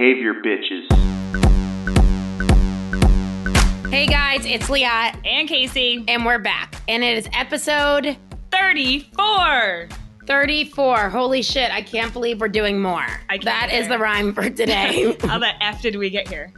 Behavior Bitches. Hey guys, it's Liat and Casey. and we're back. And it is episode 34. 34. Holy shit, I can't believe we're doing more. I can't That is the rhyme for today. How the F did we get here?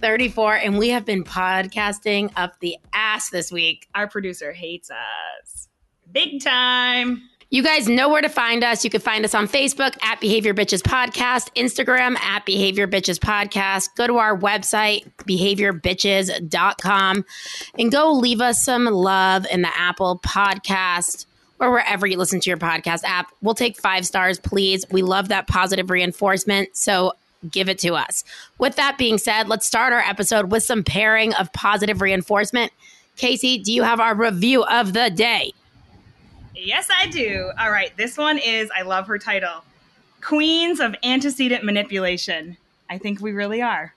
34. And we have been podcasting up the ass this week. Our producer hates us. Big time. You guys know where to find us. You can find us on Facebook at Behavior Bitches Podcast, Instagram at Behavior Bitches Podcast. Go to our website, behaviorbitches.com, and go leave us some love in the Apple Podcast or wherever you listen to your podcast app. We'll take five stars, please. We love that positive reinforcement. So give it to us. With that being said, let's start our episode with some pairing of positive reinforcement. Casey, do you have our review of the day? Yes, I do. All right. This one is, I love her title Queens of Antecedent Manipulation. I think we really are.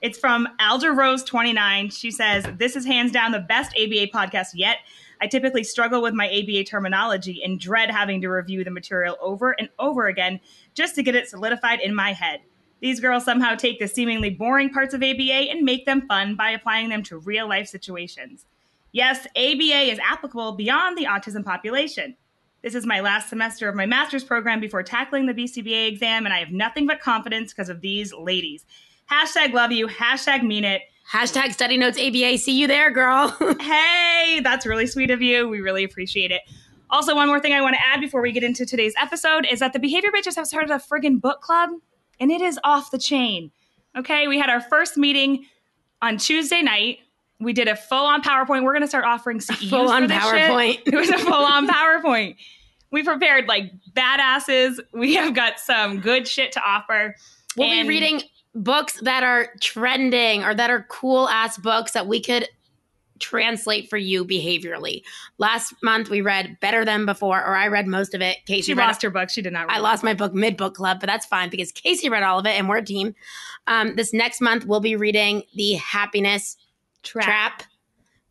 It's from Alder Rose 29. She says, This is hands down the best ABA podcast yet. I typically struggle with my ABA terminology and dread having to review the material over and over again just to get it solidified in my head. These girls somehow take the seemingly boring parts of ABA and make them fun by applying them to real life situations. Yes, ABA is applicable beyond the autism population. This is my last semester of my master's program before tackling the BCBA exam, and I have nothing but confidence because of these ladies. Hashtag love you, hashtag mean it. Hashtag study notes ABA. See you there, girl. Hey, that's really sweet of you. We really appreciate it. Also, one more thing I want to add before we get into today's episode is that the Behavior Bitches have started a friggin' book club, and it is off the chain. Okay, we had our first meeting on Tuesday night. We did a full on PowerPoint. We're going to start offering CEUs Full on this shit. PowerPoint. It was a full on PowerPoint. We prepared like badasses. We have got some good shit to offer. we'll And- be reading books that are trending or that are cool ass books that we could translate for you behaviorally. Last month we read Better Than Before, or I read most of it. Casey She lost her book. She did not. Read I lost my book mid book club, but that's fine because Casey read all of it and we're a team. Um, this next month we'll be reading The Happiness Trap.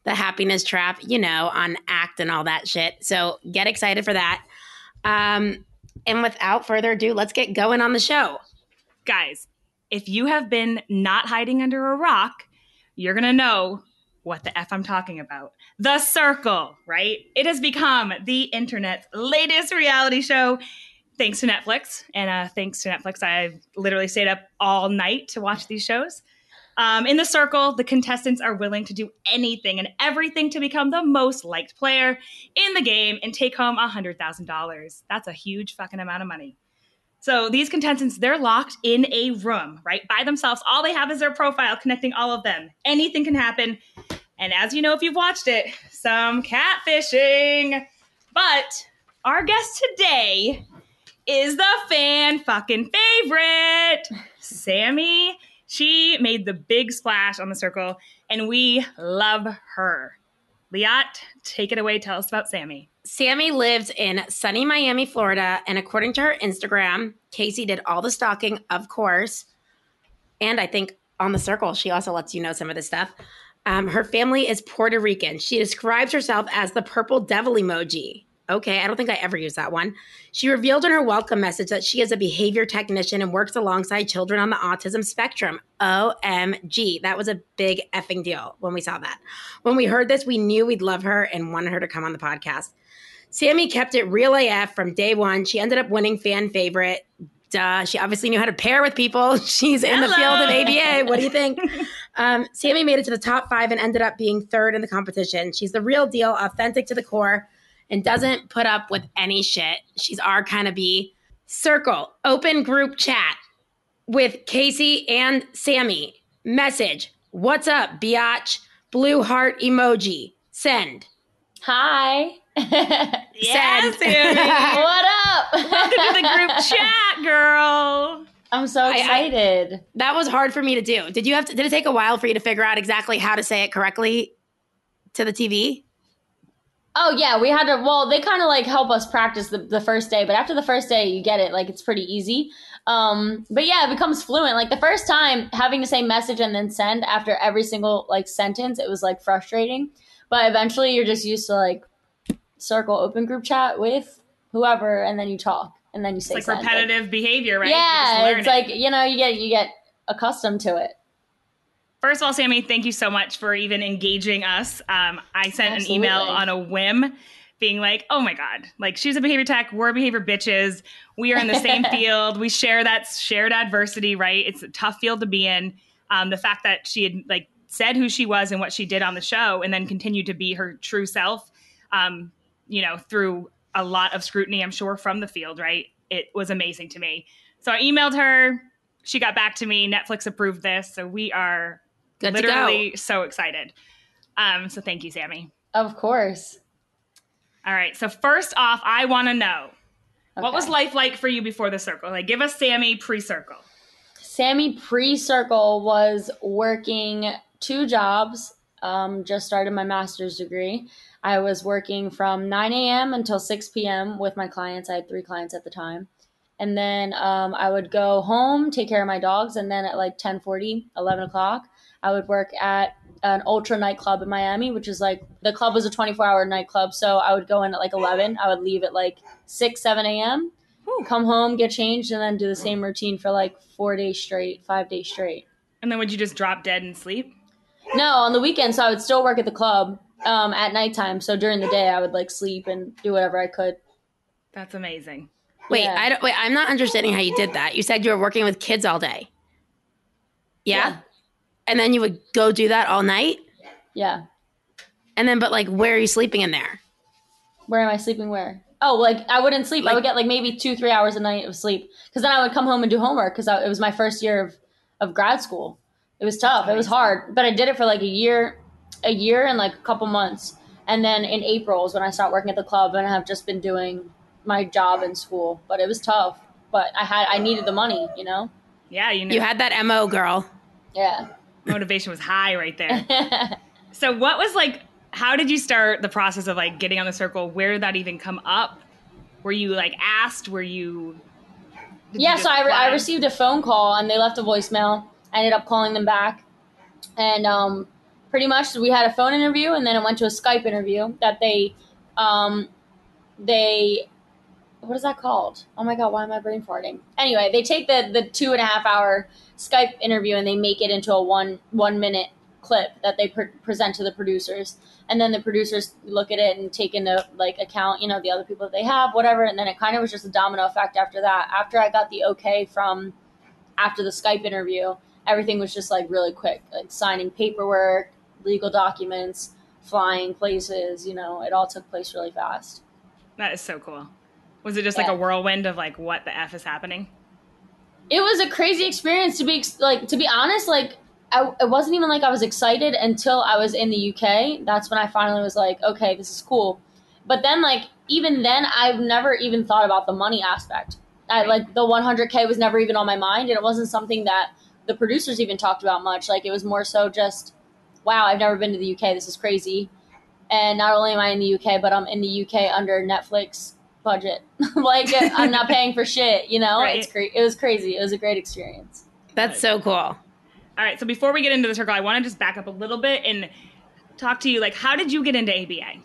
The Happiness Trap, you know, on ACT and all that shit. So get excited for that. Um, and without further ado, let's get going on the show. guys, if you have been not hiding under a rock, you're going to know what the F I'm talking about. The Circle, right? It has become the internet's latest reality show. Thanks to Netflix. And uh, thanks to Netflix, I literally stayed up all night to watch these shows. Um, in the circle, the contestants are willing to do anything and everything to become the most liked player in the game and take home $100,000. That's a huge fucking amount of money. So these contestants, they're locked in a room, right, by themselves. All they have is their profile connecting all of them. Anything can happen. And as you know, if you've watched it, some catfishing. But our guest today is the fan fucking favorite, Sammy. She made the big splash on the circle, and we love her. Liat, take it away. Tell us about Sammy. Sammy lives in sunny Miami, Florida, and according to her Instagram, Casey did all the stalking, of course. And I think on the circle, she also lets you know some of this stuff. Um, her family is Puerto Rican. She describes herself as the purple devil emoji. Okay, I don't think I ever used that one. She revealed in her welcome message that she is a behavior technician and works alongside children on the autism spectrum. OMG. That was a big effing deal when we saw that. When we heard this, we knew we'd love her and wanted her to come on the podcast. Sammy kept it real AF from day one. She ended up winning fan favorite. Duh. She obviously knew how to pair with people. She's in the field of. ABA. What do you think? um, Sammy made it to the top five and ended up being third in the competition. She's the real deal, authentic to the core, and doesn't put up with any shit. She's our kind of bee. Circle, open group chat with Casey and Sammy. Message, what's up, biatch? Blue heart emoji. Send. Hi. Yes, Send. Sammy. what up? Welcome to the group chat, girl. I'm so I- I- excited. That was hard for me to do. Did you have to, did it take a while for you to figure out exactly how to say it correctly to the TV? Oh yeah, we had to. Well, they kind of like help us practice the, the first day, but after the first day, you get it. Like it's pretty easy. Um, but yeah, it becomes fluent. Like the first time, having to say message and then send after every single like sentence, it was like frustrating. But eventually, you're just used to like circle open group chat with whoever, and then you talk, and then you say It's like send. Like, repetitive behavior, right? Yeah, it's it. like you know, you get you get accustomed to it. First of all, Sammy, thank you so much for even engaging us. Um, I sent Absolutely. an email on a whim being like, oh my God, like she's a behavior tech, we're behavior bitches. We are in the same field. We share that shared adversity, right? It's a tough field to be in. Um, the fact that she had like said who she was and what she did on the show and then continued to be her true self, um, you know, through a lot of scrutiny, I'm sure, from the field, right? It was amazing to me. So I emailed her. She got back to me. Netflix approved this. So we are Good literally to go. so excited. Um, so thank you, Sammy. Of course. All right. So first off, I want to know what was life like for you before the circle? Like, give us Sammy pre-circle. Sammy pre circle was working two jobs. Um, just started my master's degree. I was working from 9 a.m. until 6 p.m. with my clients. I had three clients at the time. And then um, I would go home, take care of my dogs, and then at like 10 11 o'clock, I would work at an ultra nightclub in Miami, which is like the club was a 24 hour nightclub. So I would go in at like 11. I would leave at like 6, 7 a.m come home, get changed, and then do the same routine for like four days straight, five days straight. And then would you just drop dead and sleep? No, on the weekends, so I would still work at the club um, at nighttime. So during the day, I would like sleep and do whatever I could. That's amazing. Wait, Yeah. I don't. Wait, I'm not understanding how you did that. You said you were working with kids all day. Yeah? And then you would go do that all night, Yeah. and then but like, where are you sleeping in there? Where am I sleeping? Where? Oh, like I wouldn't sleep. I would get like maybe two, three hours a night of sleep because then I would come home and do homework because it was my first year of, of grad school. It was tough. It was hard, but I did it for like a year, a year and like a couple months, and then in April is when I started working at the club and I have just been doing my job in school. But it was tough. But I had I needed the money, you know. Yeah, you know, You had that mo girl. Yeah. Motivation was high right there. so what was like? How did you start the process of like getting on the circle? Where did that even come up? Were you like asked? Were you? did you yeah, so I, re- I received a phone call and they left a voicemail. I ended up calling them back, and um, pretty much we had a phone interview and then it went to a Skype interview that they, um, they, what is that called? Oh my god, why am I brain farting? Anyway, they take the the two and a half hour Skype interview and they make it into a one one minute clip that they pre- present to the producers. And then the producers look at it and take into like account you know the other people that they have whatever. And then it kind of was just a domino effect after that. After i got the okay from after the skype interview everything was just like really quick like signing paperwork legal documents flying places you know it all took place really fast. That is so cool. Was it just like a whirlwind of like what the f is happening? It was a crazy experience to be like to be honest like I, it wasn't even like i was excited until i was in the uk that's when i finally was like okay this is cool. But then like even then i've never even thought about the money aspect. I, like the 100k was never even on my mind and it wasn't something that the producers even talked about much. Like it was more so just wow i've never been to the uk this is crazy. And not only am i in the uk but i'm in the uk under netflix budget like i'm not paying for shit you know Right. it's great it was crazy it was a great experience That's so cool. All right. So before we get into the circle, I want to just back up a little bit and talk to you. Like, how did you get into ABA?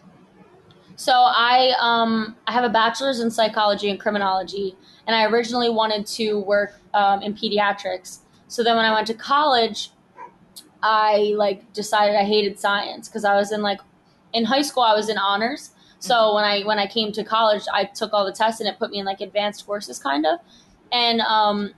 So I um I have a bachelor's in psychology and criminology, and I originally wanted to work um, in pediatrics. So then when I went to college, I like decided I hated science because I was in like in high school I was in honors. So when I when I came to college, I took all the tests and it put me in like advanced courses kind of, and um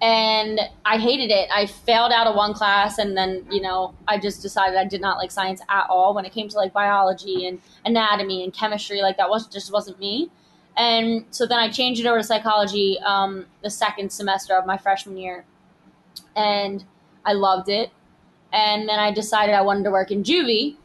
and I hated it. I failed out of one class, and then you know I just decided I did not like science at all when it came to like biology and anatomy and chemistry. Like that was just wasn't me. And so then I changed it over to psychology um, the second semester of my freshman year, and I loved it. And then I decided I wanted to work in juvie,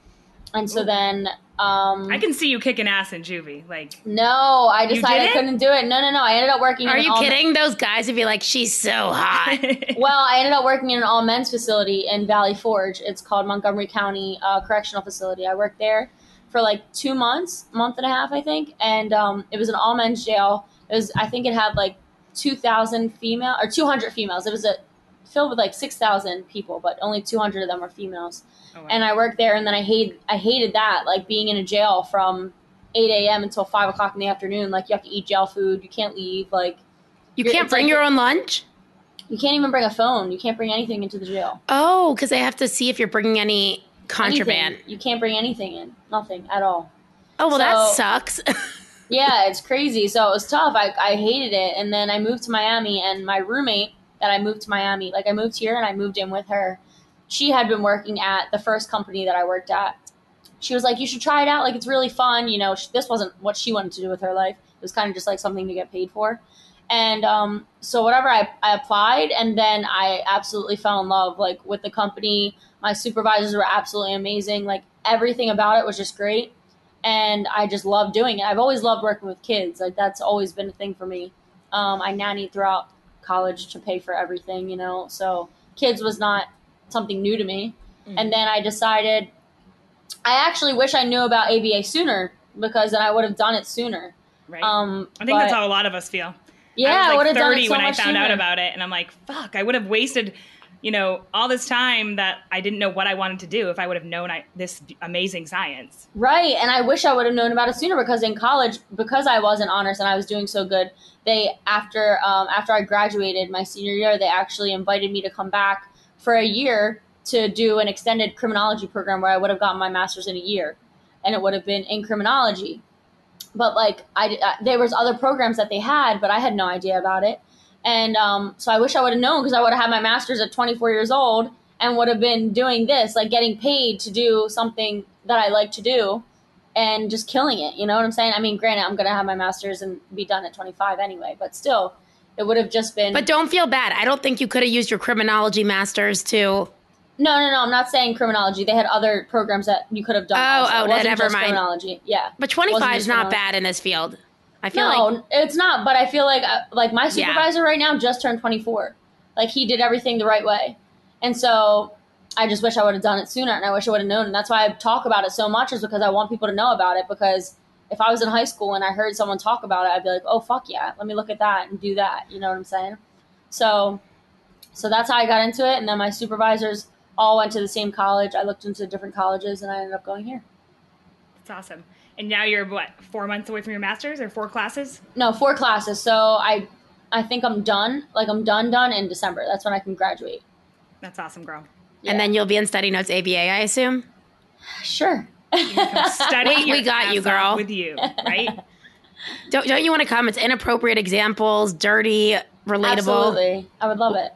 and so Ooh. then um, I can see you kicking ass in juvie. Like, no, I decided I couldn't do it. No, no, no. I ended up working. Are in an you all- kidding? Those guys would be like, she's so hot. Well, I ended up working in an all men's facility in Valley Forge. It's called Montgomery County uh, Correctional Facility. I worked there for like two months, month and a half, I think, and um, it was an all men's jail. It was, I think, it had like two thousand female or two hundred females. It was a filled with like six thousand people, but only two hundred of them were females. Oh, wow. And I worked there, and then I hated, I hated that, like being in a jail from eight a.m. until five o'clock in the afternoon. Like you have to eat jail food, you can't leave. Like You can't bring like- your own lunch? You can't even bring a phone. You can't bring anything into the jail. Oh, because they have to see if you're bringing any contraband. Anything. You can't bring anything in. Nothing at all. Oh well, that sucks. Yeah, it's crazy. So it was tough. I, I hated it. And then I moved to Miami, and my roommate that I moved to Miami, like I moved here and I moved in with her. She had been working at the first company that I worked at. She was like, "You should try it out. Like it's really fun." You know, sh- this wasn't what she wanted to do with her life. It was kind of just like something to get paid for. And um, so whatever, I, I applied, and then I absolutely fell in love like with the company. My supervisors were absolutely amazing. Like everything about it was just great and I just love doing it. I've always loved working with kids. Like that's always been a thing for me. Um, I nannied throughout college to pay for everything, you know. So kids was not something new to me. Mm. And then I decided I actually wish I knew about ABA sooner because then I would have done it sooner. Right. Um, I think but- that's how a lot of us feel. Yeah, I I, was would like have done 30 it so when I found out about it, and I'm like, fuck, I would have wasted, you know, all this time that I didn't know what I wanted to do if I would have known I, this amazing science. Right, and I wish I would have known about it sooner because in college, because I was in honors and I was doing so good, they after um, after I graduated my senior year, they actually invited me to come back for a year to do an extended criminology program where I would have gotten my master's in a year, and it would have been in criminology. But like I, I there was other programs that they had, but I had no idea about it, and um, so I wish I would have known because I would have had my master's at 24 years old and would have been doing this, like getting paid to do something that I like to do and just killing it. You know what I'm saying? I mean, granted, I'm going to have my master's and be done at 25 anyway, but still, it would have just been. but don't feel bad. I don't think you could have used your criminology masters to. no, no, no. I'm not saying criminology. They had other programs that you could have done. Oh, also. oh, wasn't never mind. criminology. Yeah. But 25 is not bad in this field. I feel No, like it's not. But I feel like uh, like my Yeah. supervisor right now just turned 24. Like he did everything the right way, and so I just wish I would have done it sooner, and I wish I would have known. And that's why I talk about it so much, is because I want people to know about it. Because if I was in high school and I heard someone talk about it, I'd be like, oh fuck yeah, let me look at that and do that. You know what I'm saying? So, so that's how I got into it. And then my supervisors all went to the same college. I looked into different colleges, and I ended up going here. It's awesome. And now you're what, four months away from your master's or four classes? No, four classes. So I, I think I'm done. Like I'm done, done in December. That's when I can graduate. That's awesome, girl. Yeah. And then you'll be in study notes ABA, I assume. sure. Study We- we your got you, girl. With you, right? Don't don't you want to come? It's inappropriate examples, dirty, relatable. Absolutely, I would love it.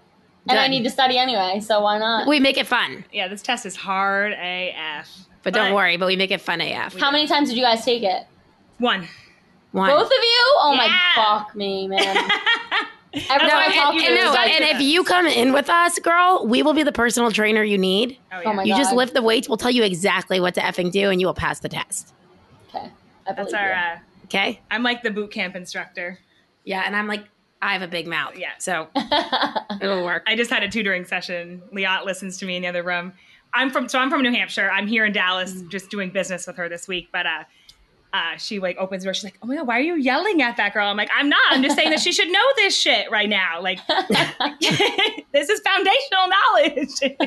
And I need to study anyway, so why not? We make it fun, yeah, this test is hard AF. but don't worry. But we make it fun AF. How many times did you guys take it? One. One. Both of you? Oh Yeah. my fuck me, man. That's Every time I why talk and, to and you, no, study and if you come in with us, girl, we will be the personal trainer you need. Oh, Oh my You just God. lift the weights. We'll tell you exactly what to effing do, and you will pass the test. okay, I That's believe our. you. Uh, Okay? I'm like the boot camp instructor. Yeah, and I'm like, I have a big mouth. Yeah. So it'll work. I just had a tutoring session. Liat listens to me in the other room. I'm from so I'm from New Hampshire. I'm here in Dallas Mm. just doing business with her this week. But uh uh she like opens the door. She's like, Oh my god, why are you yelling at that girl? I'm like, I'm not. I'm just saying that she should know this shit right now. Like this is foundational knowledge.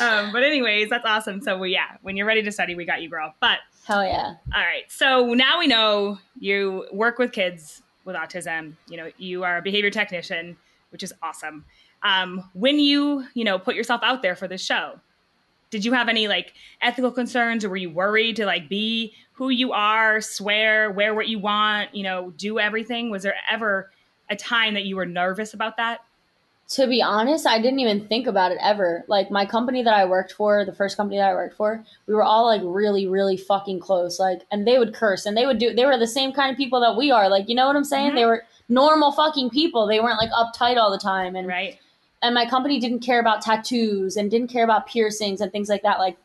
um, but anyways, that's awesome. So we yeah, when you're ready to study, we got you, girl. But Hell yeah. all right. So now we know you work with kids with autism. You know, you are a behavior technician, which is awesome. Um, when you, you know, put yourself out there for this show, did you have any like ethical concerns or were you worried to like be who you are, swear, wear what you want, you know, do everything? Was there ever a time that you were nervous about that? To be honest, I didn't even think about it ever. Like my company that I worked for, the first company that I worked for, we were all like really, really fucking close. Like, and they would curse, and they would do. They were the same kind of people that we are. Like, you know what I'm saying? Mhm. They were normal fucking people. They weren't like uptight all the time. And Right. and my company didn't care about tattoos and didn't care about piercings and things like that. Like,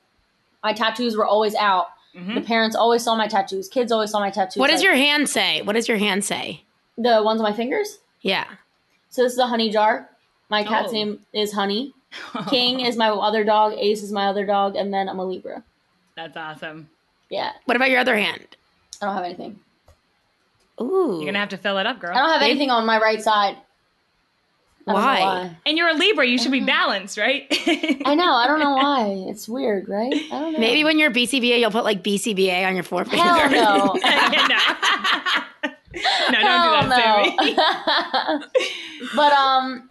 my tattoos were always out. Mhm. The parents always saw my tattoos. Kids always saw my tattoos. What does Like, your hand say? What does your hand say? the ones on my fingers? Yeah. So this is a honey jar. My cat's Oh. name is Honey. King is my other dog. Ace is my other dog, and then I'm a Libra. That's awesome. Yeah, What about your other hand? I don't have anything. Ooh. You're gonna have to fill it up, girl. I don't have anything on my right side. I Why? and you're a Libra, you should be balanced, right? I know. I don't know why. It's weird, right? I don't know. Maybe when you're BCBA, you'll put like BCBA on your forefinger. Hell no. Yeah, no. no, don't do that, Hell no. but um,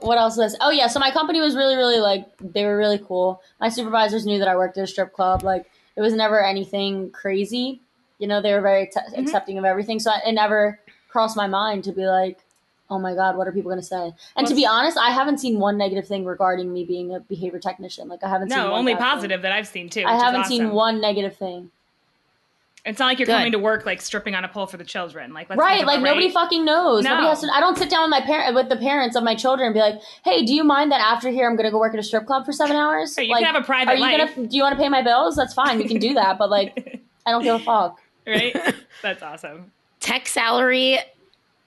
what else was? Oh yeah, so my company was really, really like they were really cool. My supervisors knew that I worked at a strip club. Like it was never anything crazy. You know, they were very t- Mm-hmm. accepting of everything. So it never crossed my mind to be like, oh my god, what are people going to say? And to be honest, I haven't seen one negative thing regarding me being a behavior technician. Like I haven't seen No, one only bad thing. positive that I've seen too. I haven't seen one negative thing. It's not like you're Good. coming to work like stripping on a pole for the children. Like let's right like nobody right? fucking knows nobody No. has to i don't sit down with my parent with the parents of my children and be like hey do you mind that after here i'm gonna go work at a strip club for seven hours Right, you like can have a private are you life. gonna do you want to pay my bills that's fine we can do that but like i don't give a fuck right? That's awesome. Tech salary.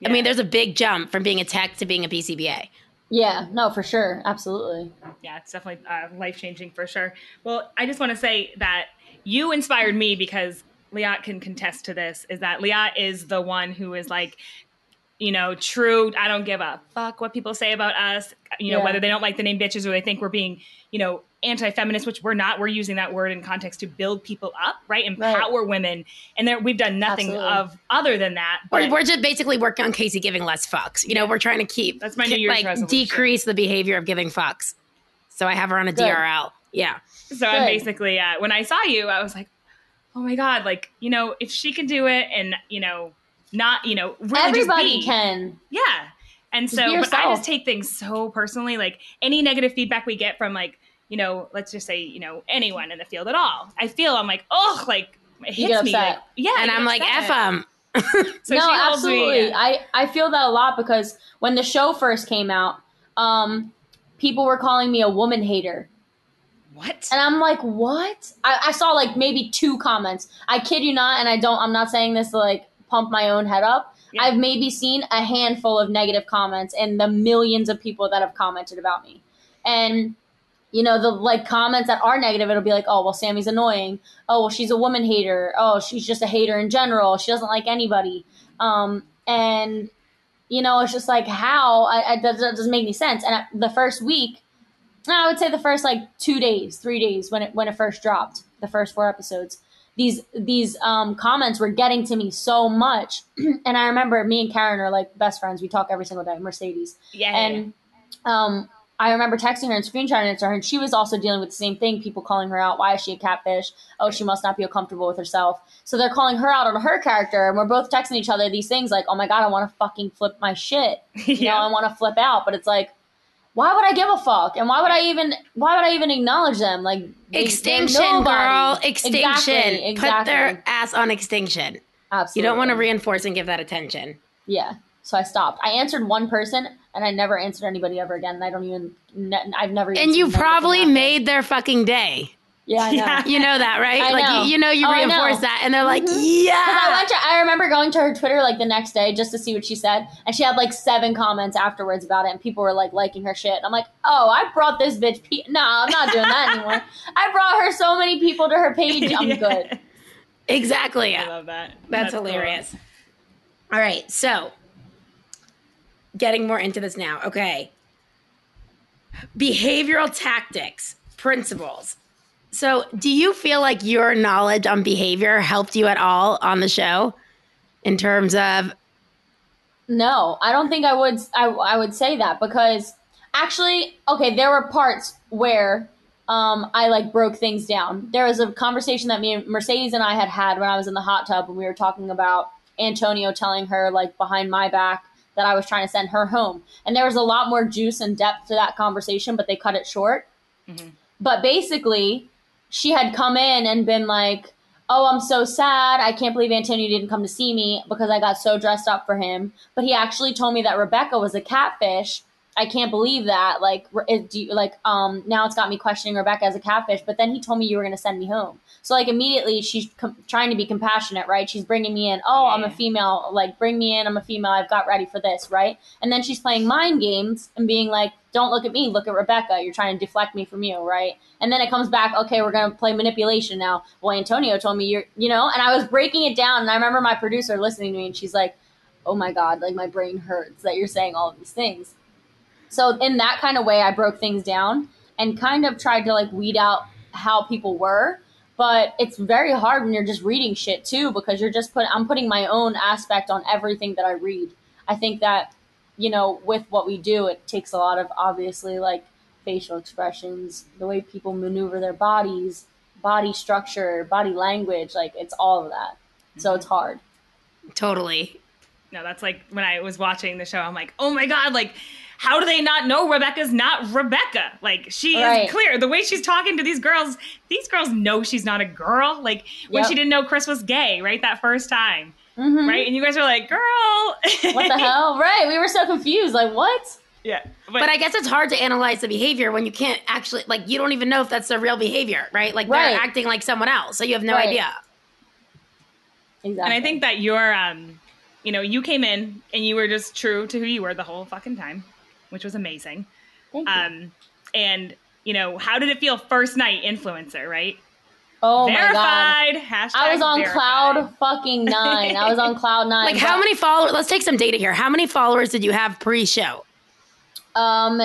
I mean, there's a big jump from being a tech to being a BCBA. yeah no for sure absolutely yeah, it's definitely uh, life changing for sure. Well, I just want to say that you inspired me because Liat can contest to this. Is that Liat is the one who is like, you know, true. I don't give a fuck what people say about us. You know, Yeah. whether they don't like the name bitches or they think we're being, you know, anti-feminist, which we're not. We're using that word in context to build people up, right? Empower women, and there we've done nothing Absolutely. of other than that. We're, we're just basically working on Casey giving less fucks. You know, we're trying to keep That's my New Year's like resolution. decrease the behavior of giving fucks. So I have her on a Good. DRL. Yeah. So I'm basically, uh, when I saw you, I was like, oh my God, like, you know, if she can do it and, you know, not, you know, really just everybody be- can Yeah. And so, but I just take things so personally. Like any negative feedback we get from, like, you know, let's just say, you know, anyone in the field at all, I feel I'm like, oh, like, it hits You get me. Like, yeah. And I'm like, upset. F them. So no, she absolutely. Me, yeah. I I feel that a lot because when the show first came out, um, people were calling me a woman hater, what? and I'm like, what? I, I saw like maybe two comments. I kid you not, and I don't. I'm not saying this to like pump my own head up. Yeah. I've maybe seen a handful of negative comments and the millions of people that have commented about me, and you know the like comments that are negative it'll be like oh well sammy's annoying oh well she's a woman hater oh she's just a hater in general she doesn't like anybody um and you know it's just like how I, I that, doesn't make any sense and I, the first week i would say the first like two days three days when it when it first dropped the first four episodes these these um, comments were getting to me so much and i remember me and Karyn are like best friends we talk every single day mercedes yeah. and um, I remember texting her and screenshotting it to her, and she was also dealing with the same thing. People calling her out. Why is she a catfish? Oh, she must not be comfortable with herself. So they're calling her out on her character, and we're both texting each other these things like, "Oh my god, I want to fucking flip my shit." You know, I want to flip out, but it's like, why would I give a fuck? And why would I even? Why would I even acknowledge them? Like they- Extinction, girl. Extinction. Exactly. Put their ass on extinction. Absolutely. You don't want to reinforce and give that attention. Yeah. So I stopped. I answered one person, and I never answered anybody ever again. And I don't even. Ne- I've never. And you probably made their fucking day. Yeah, I know. Yeah. You know that, right? I like know. You, you know you Oh, I know. reinforce that and they're like, Mhm. 'Cause I yeah. went to, I remember going to her Twitter like the next day just to see what she said, and she had like seven comments afterwards about it, and people were like liking her shit. And I'm like, oh, I brought this bitch. Pe- no, I'm not doing that anymore. I brought her so many people to her page. I'm Yeah. good. Exactly. I love that. That's, cool. hilarious. All right, so getting more into this now. Okay. Behavioral tactics, principles. So, do you feel like your knowledge on behavior helped you at all on the show in terms of No, I don't think I would. I, I would say that because actually, okay, there were parts where um, I like broke things down. There was a conversation that me and Mercedes and I had had when I was in the hot tub when we were talking about Antonio telling her like behind my back that I was trying to send her home, and there was a lot more juice and depth to that conversation, but they cut it short. Mhm. But basically, she had come in and been like, "Oh, I'm so sad. I can't believe Antonio didn't come to see me because I got so dressed up for him." But he actually told me that Rebecca was a catfish. I can't believe that. Like, do you, like, um, now it's got me questioning Rebecca as a catfish. But then he told me you were going to send me home. So, like, immediately she's com- trying to be compassionate, right? She's bringing me in. Oh, I'm a female. Like, bring me in. I'm a female. I've got ready for this, right? And then she's playing mind games and being like, "Don't look at me. Look at Rebecca. You're trying to deflect me from you, right?" And then it comes back. Okay, we're going to play manipulation now. Well, Antonio told me you're, you know, and I was breaking it down. And I remember my producer listening to me, and she's like, "Oh my god, like my brain hurts that you're saying all of these things." So in that kind of way, I broke things down and kind of tried to like weed out how people were. but it's very hard when you're just reading shit too because you're just put I'm putting my own aspect on everything that I read. I think that you know with what we do it takes a lot of obviously like facial expressions, the way people maneuver their bodies, body structure, body language, like it's all of that. So it's mm-hmm. hard. Totally. No, that's like when I was watching the show, I'm like, oh my God, like, how do they not know Rebecca's not Rebecca? Like, she Right. is clear. The way she's talking to these girls, these girls know she's not a girl. Like, when Yep. she didn't know Chris was gay, right? That first time, Mhm. right? And you guys were like, girl. What the hell? Right. We were so confused. Like, what? Yeah. But I guess it's hard to analyze the behavior when you can't actually like you don't even know if that's the real behavior, right? Like Right. they're acting like someone else, so you have no Right. idea. Exactly. And I think that you're, um, you know, you came in and you were just true to who you were the whole fucking time, which was amazing. Thank you. Um, and you know, how did it feel first night influencer, right? Oh my god. Hashtag I was on verified. cloud fucking nine. I was on cloud nine. Like how many followers? Let's take some data here. How many followers did you have pre-show? Um,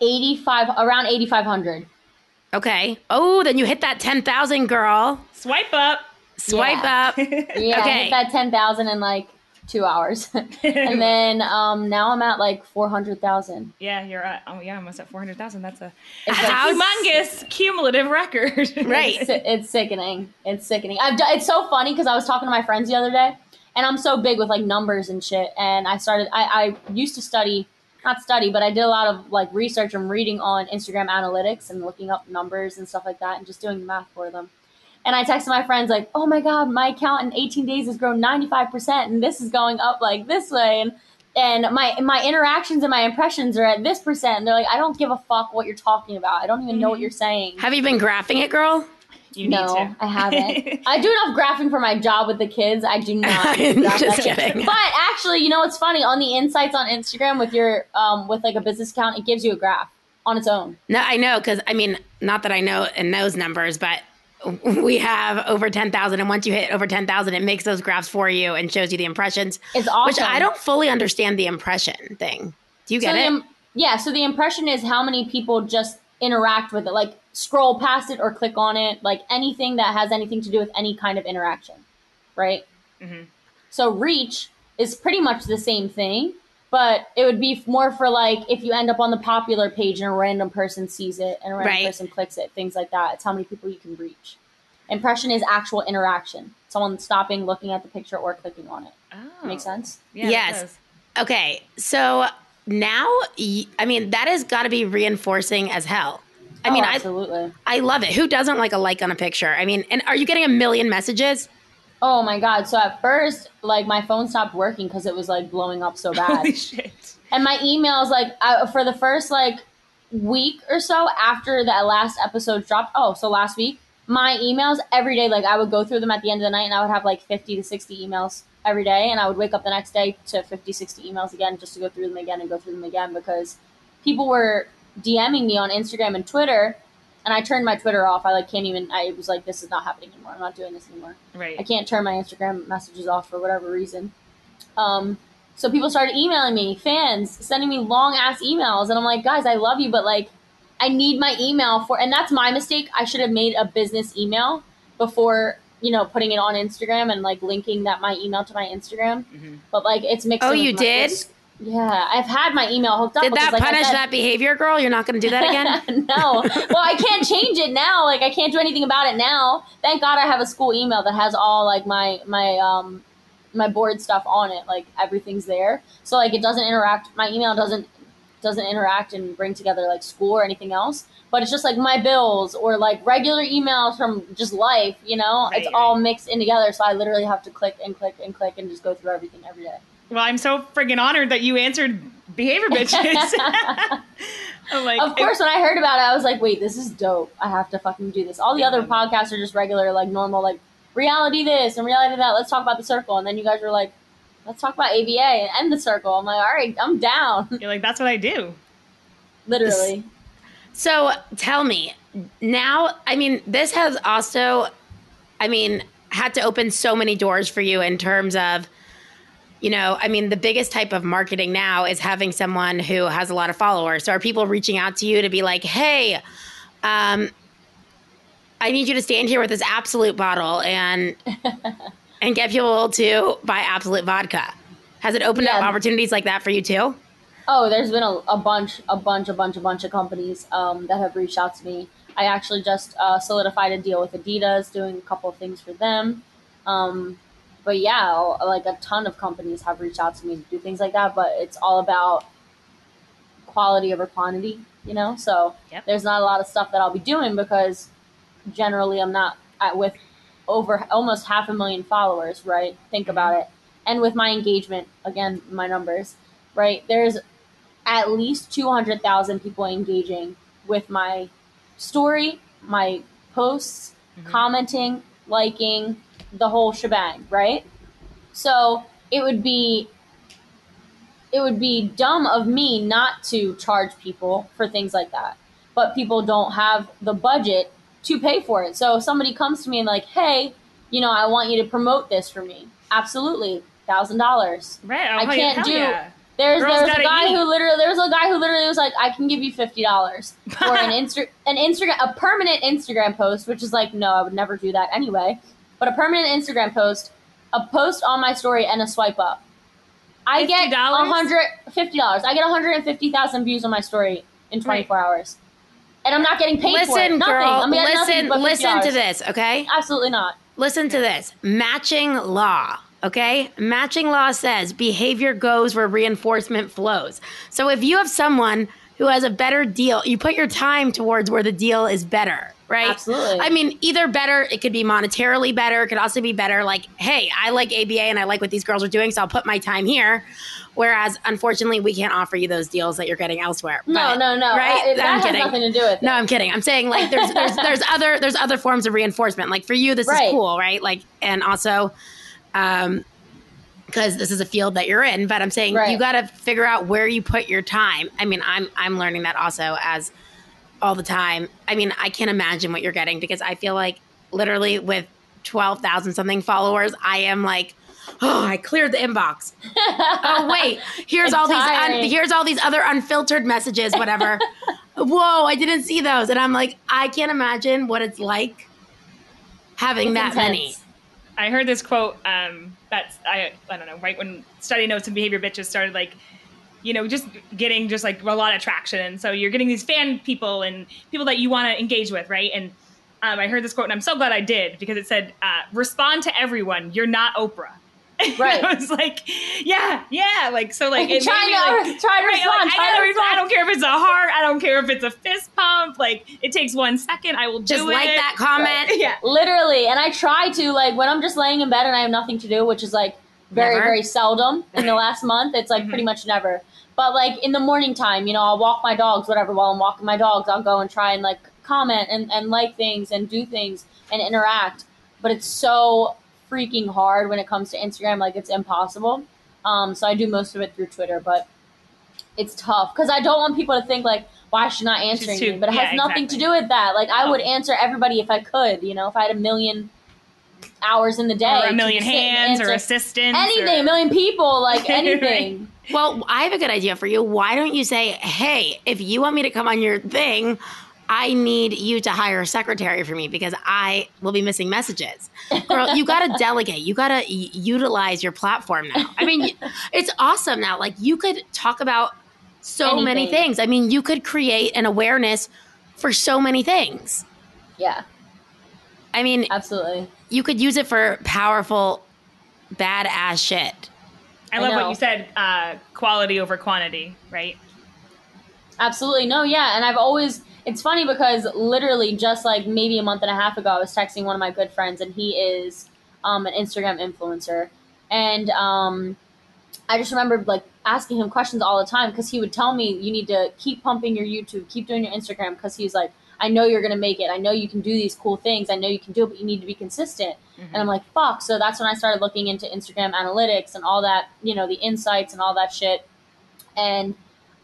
eighty five around eighty five hundred. Okay. Oh, then you hit that ten thousand, girl. Swipe up. Swipe Yeah. up. Yeah, I Okay. hit that ten thousand and like two hours, and then um now I'm at like four hundred thousand. Yeah, you're at, oh yeah, I'm almost at 400,000. That's a It's that's a How- humongous cumulative record. Right. It's, it's sickening. It's sickening. I've it's so funny because I was talking to my friends the other day, and I'm so big with like numbers and shit. And I started. I, I used to study, not study, but I did a lot of like research and reading on Instagram analytics and looking up numbers and stuff like that, and just doing the math for them. And I texted my friends like, "Oh my god, my account in 18 days has grown 95 percent, and this is going up like this way." And and my my interactions and my impressions are at this percent. And they're like, "I don't give a fuck what you're talking about. I don't even know what you're saying." Have you been graphing it, girl? you no, need to. I haven't. I do enough graphing for my job with the kids. I do not. I'm just kidding. But actually, you know what's funny? On the insights on Instagram with your um with like a business account, it gives you a graph on its own. No, I know because I mean, not that I know in those numbers, but we have over ten thousand, and once you hit over ten thousand, it makes those graphs for you and shows you the impressions. It's awesome. Which I don't fully understand the impression thing. Do you So get the it? im- yeah. So the impression is how many people just interact with it, like scroll past it or click on it, like anything that has anything to do with any kind of interaction, right? Mhm. So reach is pretty much the same thing, but it would be more for like if you end up on the popular page and a random person sees it and a random Right. person clicks it, things like that. It's how many people you can reach. Impression is actual interaction. Someone stopping, looking at the picture, or clicking on it. Oh. Make sense? Yeah, Yes. Okay, so now, I mean, that has got to be reinforcing as hell. I Oh, mean, I absolutely. I love it. Who doesn't like a like on a picture? I mean, and are you getting a million messages? Oh my god! So at first, like my phone stopped working because it was like blowing up so bad, Holy shit. and my emails like I, for the first like week or so after that last episode dropped. Oh, so last week, my emails every day like I would go through them at the end of the night, and I would have like fifty to sixty emails every day, and I would wake up the next day to 50, 60 emails again just to go through them again and go through them again because people were DMing me on Instagram and Twitter. And I turned my Twitter off. I like can't even. I was like, "This is not happening anymore. I'm not doing this anymore." Right. I can't turn my Instagram messages off for whatever reason. Um, so people started emailing me, fans sending me long ass emails, and I'm like, guys, I love you, but like, I need my email for, and that's my mistake. I should have made a business email before you know putting it on Instagram and like linking that my email to my Instagram. Mhm. But like, it's mixed. Oh, you did? Yeah, I've had my email hooked up. Did that because, like punish said- that behavior, girl? You're not going to do that again? no. Well, I can't change it now. Like I can't do anything about it now. Thank God I have a school email that has all like my my um my board stuff on it. Like everything's there. So like it doesn't interact. My email doesn't doesn't interact and bring together like school or anything else. But it's just like my bills or like regular emails from just life. You know, Right, it's all mixed in together. So I literally have to click and click and click and just go through everything every day. Well, I'm so friggin' honored that you answered behavior bitches. I'm like, of course, when I heard about it, I was like, wait, this is dope. I have to fucking do this. All the other podcasts are just regular, like normal, like reality this and reality that. Let's talk about the circle. And then you guys were like, let's talk about ABA and end the circle. I'm like, all right, I'm down. You're like, that's what I do. Literally. So tell me now, I mean, this has also, I mean, had to open so many doors for you in terms of, you know, I mean, the biggest type of marketing now is having someone who has a lot of followers. So are people reaching out to you to be like, hey, um, I need you to stand here with this Absolut bottle and and get people to buy Absolut vodka. Has it opened up opportunities like that for you too? Oh, there's been a, a bunch, a bunch, a bunch, a bunch of companies um, that have reached out to me. I actually just uh, solidified a deal with Adidas, doing a couple of things for them. Um, but yeah, like a ton of companies have reached out to me to do things like that. But it's all about quality over quantity, you know. So Yep. there's not a lot of stuff that I'll be doing because generally I'm not at, with over almost half a million followers, right? Think mm-hmm. about it. And with my engagement, again, my numbers, right? There's at least 200,000 people engaging with my story, my posts, mm-hmm. commenting, liking, the whole shebang, right? So it would be it would be dumb of me not to charge people for things like that. But people don't have the budget to pay for it. So if somebody comes to me and like, hey, you know, I want you to promote this for me. Absolutely. Thousand dollars. Right. I Oh, can't hell do- yeah. There's Girls there's a guy eat. who literally there's a guy who literally was like, I can give you fifty dollars for an Insta an Instagram a permanent Instagram post, which is like, no, I would never do that anyway. But a permanent Instagram post, a post on my story, and a swipe up. I get $50? a hundred fifty dollars. I get hundred and fifty thousand views on my story in twenty four hours, and I'm not getting paid. Listen, Nothing. girl. Listen, listen to this, okay? Absolutely not. Listen to this. Matching law. Okay. Matching law says behavior goes where reinforcement flows. So if you have someone who has a better deal, you put your time towards where the deal is better, right? Absolutely. I mean, either better, it could be monetarily better. It could also be better, like, hey, I like ABA and I like what these girls are doing, so I'll put my time here. Whereas, unfortunately, we can't offer you those deals that you're getting elsewhere. No, But- no, no. Right? I- that I'm has kidding. nothing to do with it. No, I'm kidding. I'm saying like there's there's there's other there's other forms of reinforcement. Like for you, this Right. is cool, right? Like and also, um, because this is a field that you're in. But I'm saying Right. you got to figure out where you put your time. I mean, I'm I'm learning that also as all the time. I mean, I can't imagine what you're getting because I feel like literally with twelve thousand something followers, I am like. Oh, I cleared the inbox. oh wait, here's all these un- here's all these other unfiltered messages, whatever. Whoa, I didn't see those, and I'm like, I can't imagine what it's like having It's that many. I heard this quote. Um, that's I I don't know. Right when study notes and behavior bitches started, like, you know, just getting just like a lot of traction, and so you're getting these fan people and people that you want to engage with, right? And um, I heard this quote, and I'm so glad I did because it said, uh, "Respond to everyone. You're not Oprah." Right. I was like, yeah, yeah, like so, like it Try made me, to- like, try to right, respond, like, try I, to respond. I don't care if it's a heart. I don't care if it's a fist pump. Like it takes one second. I will Just like it. that comment. Yeah. Literally, and I try to like when I'm just laying in bed and I have nothing to do, which is like very Never. very seldom in the last month. It's like pretty much never. But like in the morning time, you know, I'll walk my dogs, whatever. While I'm walking my dogs, I'll go and try and like comment and, and like things and do things and interact. But it's so freaking hard when it comes to Instagram. Like it's impossible. Um, so I do most of it through Twitter, but it's tough because I don't want people to think like, why is she not answering too- me? But it yeah, has nothing to do with that. Like I would answer everybody if I could. You know, if I had a million hours in the day, or a million hands or answer assistants. anything, a million people, like anything. Well, I have a good idea for you. Why don't you say, hey, if you want me to come on your thing, I need you to hire a secretary for me because I will be missing messages. Girl, you got to delegate. You got to y- utilize your platform now. I mean, it's awesome now. Like, you could talk about so many things. I mean, you could create an awareness for so many things. Yeah, I mean, absolutely. You could use it for powerful, badass shit. I I love what you said. Uh, quality over quantity, right? Absolutely. No, yeah. And I've always, it's funny because literally just like maybe a month and a half ago, I was texting one of my good friends and he is um, an Instagram influencer. And um, I just remember like asking him questions all the time because he would tell me, you need to keep pumping your YouTube, keep doing your Instagram because he's like, I know you're going to make it. I know you can do these cool things. I know you can do it, but you need to be consistent. And I'm like, fuck. So that's when I started looking into Instagram analytics and all that, you know, the insights and all that shit. And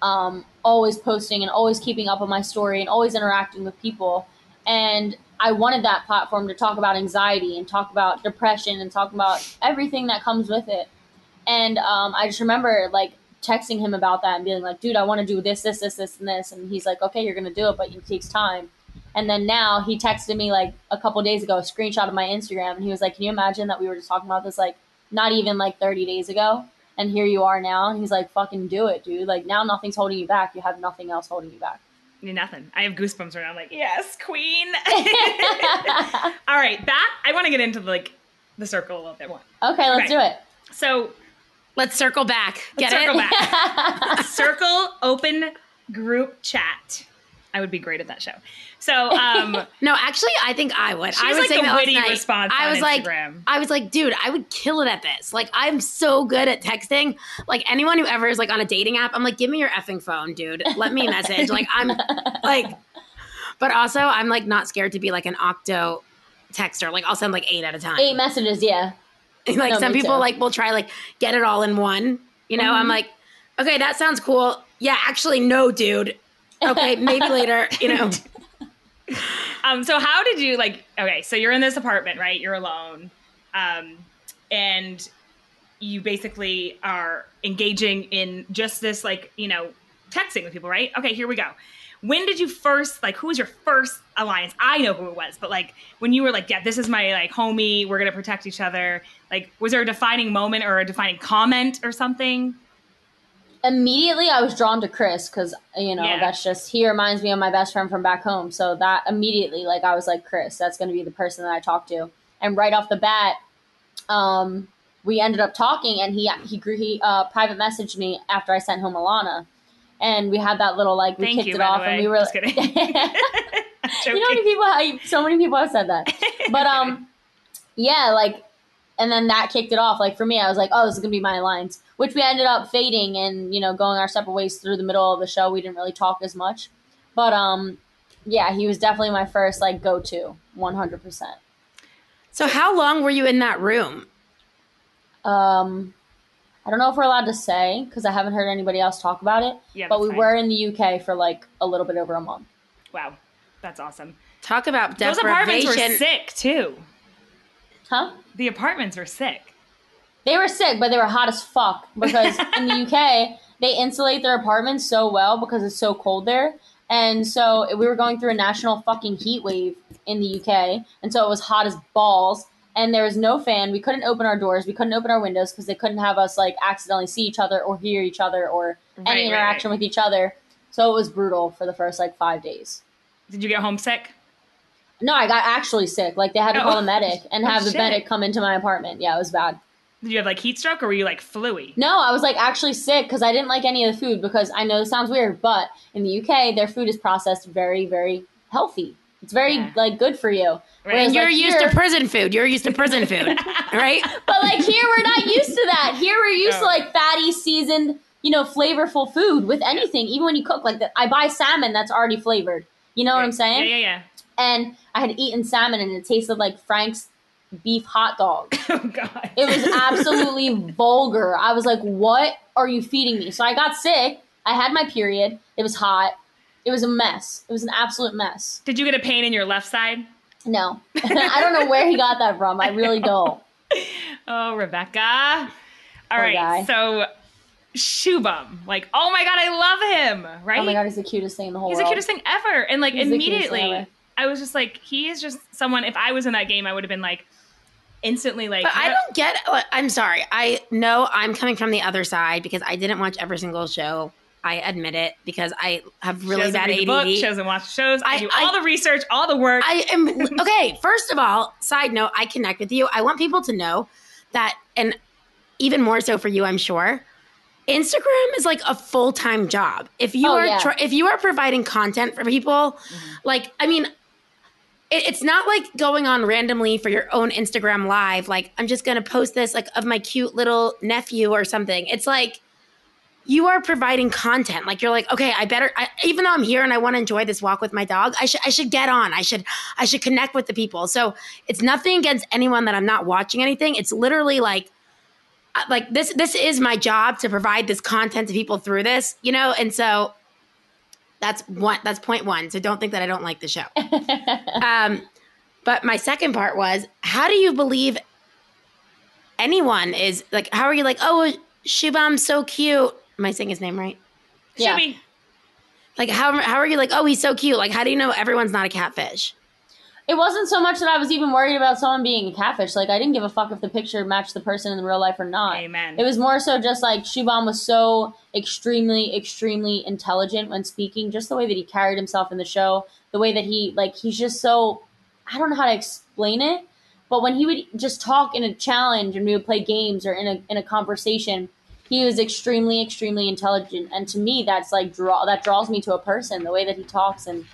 um, always posting and always keeping up on my story and always interacting with people. And I wanted that platform to talk about anxiety and talk about depression and talk about everything that comes with it. And um, I just remember like texting him about that and being like, dude, I want to do this, this, this, this, and this. And he's like, okay, you're going to do it, but it takes time. And then now he texted me like a couple days ago, a screenshot of my Instagram, and he was like, "Can you imagine that we were just talking about this like not even like 30 days ago, and here you are now?" And he's like, "Fucking do it, dude! Like now nothing's holding you back. You have nothing else holding you back." Nothing. I have goosebumps right now. I'm like, yes, queen. All right, back. I want to get into like the circle a little bit more. Okay, let's Okay. do it. So Let's circle back. Get Let's circle it? back. circle open group chat. I would be great at that show. So, um, No, actually, I think I would. She's I was like saying the witty night. response I on was like, Instagram. I was like, dude, I would kill it at this. Like, I'm so good at texting. Like, anyone who ever is like on a dating app, I'm like, give me your effing phone, dude. Let me message. like, I'm like, but also, I'm like not scared to be like an octo texter. Like, I'll send like eight at a time. Eight messages, yeah. like No, some people too. like will try like get it all in one. You know, I'm Mhm. like, okay, that sounds cool. Yeah, actually, no, dude. Okay, maybe later. You know, um, so how did you like? Okay, so you're in this apartment, right? You're alone, um, and you basically are engaging in just this, like you know, texting with people, right? Okay, here we go. When did you first like? Who was your first alliance? I know who it was, but like when you were like, yeah, this is my like homie. We're gonna protect each other. Like, was there a defining moment or a defining comment or something? Immediately, I was drawn to Chris because you know Yeah. that's just he reminds me of my best friend from back home. So that immediately, like, I was like, Chris, that's to be the person that I talk to. And right off the bat, um, we ended up talking, and he he grew he uh, private messaged me after I sent home Alana, and we had that little like we Thank kicked you. it by off, the way. and we were just kidding. you know how many people how, so many people have said that but um yeah like and then that kicked it off like for me i was like oh this is gonna be my alliance which we ended up fading and you know going our separate ways through the middle of the show we didn't really talk as much but um yeah he was definitely my first like go-to 100% so how long were you in that room? um i don't know if we're allowed to say because i haven't heard anybody else talk about it Yeah, but we fine. were in the uk for like a little bit over a month Wow, that's awesome. Talk about Those apartments were sick too. huh The apartments were sick. They were sick, but they were hot as fuck because in the UK they insulate their apartments so well because it's so cold there. And so we were going through a national fucking heat wave in the UK, and so it was hot as balls. And there was no fan. We couldn't open our doors. We couldn't open our windows because they couldn't have us like accidentally see each other or hear each other or Right, any right, interaction with each other. So it was brutal for the first like five days. Did you get homesick? No, I got actually sick. Like they had to Oh. call a medic and Oh, have the shit. medic come into my apartment. Yeah, it was bad. Did you have like heat stroke or were you like fluey? No, I was like actually sick because I didn't like any of the food because I know this sounds weird, but in the UK their food is processed very, very healthy. It's very Yeah. like good for you. Whereas, And you're like, used here- to prison food. You're used to prison food, right? But like here we're not used to that. Here we're used to oh. like fatty, seasoned, you know, flavorful food with anything. Even when you cook like that, I buy salmon that's already flavored. You know what I'm saying? Yeah, yeah, And I had eaten salmon and it tasted like Frank's beef hot dog. Oh god. It was absolutely vulgar. I was like, "What are you feeding me?" So I got sick. I had my period. It was hot. It was a mess. It was an absolute mess. Did you get a pain in your left side? No, I don't know where he got that from. I really don't. Oh, Rebecca. All Poor right. guy. So Shubham, like, oh my god, I love him. Right? Oh my god, he's the cutest thing in the whole He's the cutest thing ever. And like He's the cutest thing immediately. I was just like, he is just someone if I was in that game, I would have been like instantly like But I don't get. Uh, I'm sorry. I know I'm coming from the other side because I didn't watch every single show. I admit it because I have really doesn't bad read the ADD. book, she doesn't watch shows. I, I- do I- all the research, all the work. I am okay. First of all, side note, I connect with you. I want people to know that, and even more so for you, I'm sure. Instagram is like a full time job. If you Oh, are yeah. tr- if you are providing content for people, mm-hmm. like I mean, it, it's not like going on randomly for your own Instagram live. Like I'm just gonna post this like of my cute little nephew or something. It's like you are providing content. Like you're like, okay, I better. I, even though I'm here and I want to enjoy this walk with my dog, I should I should get on. I should I should connect with the people. So it's nothing against anyone that I'm not watching anything. It's literally like like this this is my job to provide this content to people through this, you know. And so that's one. That's point one. So don't think that I don't like the show. um, but my second part was, how do you believe anyone is like? How are you like? Oh, Shubham's so cute. Am I saying his name right? Yeah. Shuby. Like how how are you like, oh, he's so cute? Like how do you know everyone's not a catfish? It wasn't so much that I was even worried about someone being a catfish. Like I didn't give a fuck if the picture matched the person in real life or not. Amen. It was more so just like Shubham was so extremely, extremely intelligent when speaking. Just the way that he carried himself in the show, the way that he like he's just so I don't know how to explain it, but when he would just talk in a challenge and we would play games or in a in a conversation, he was extremely, extremely intelligent. And to me, that's like draw that draws me to a person, the way that he talks and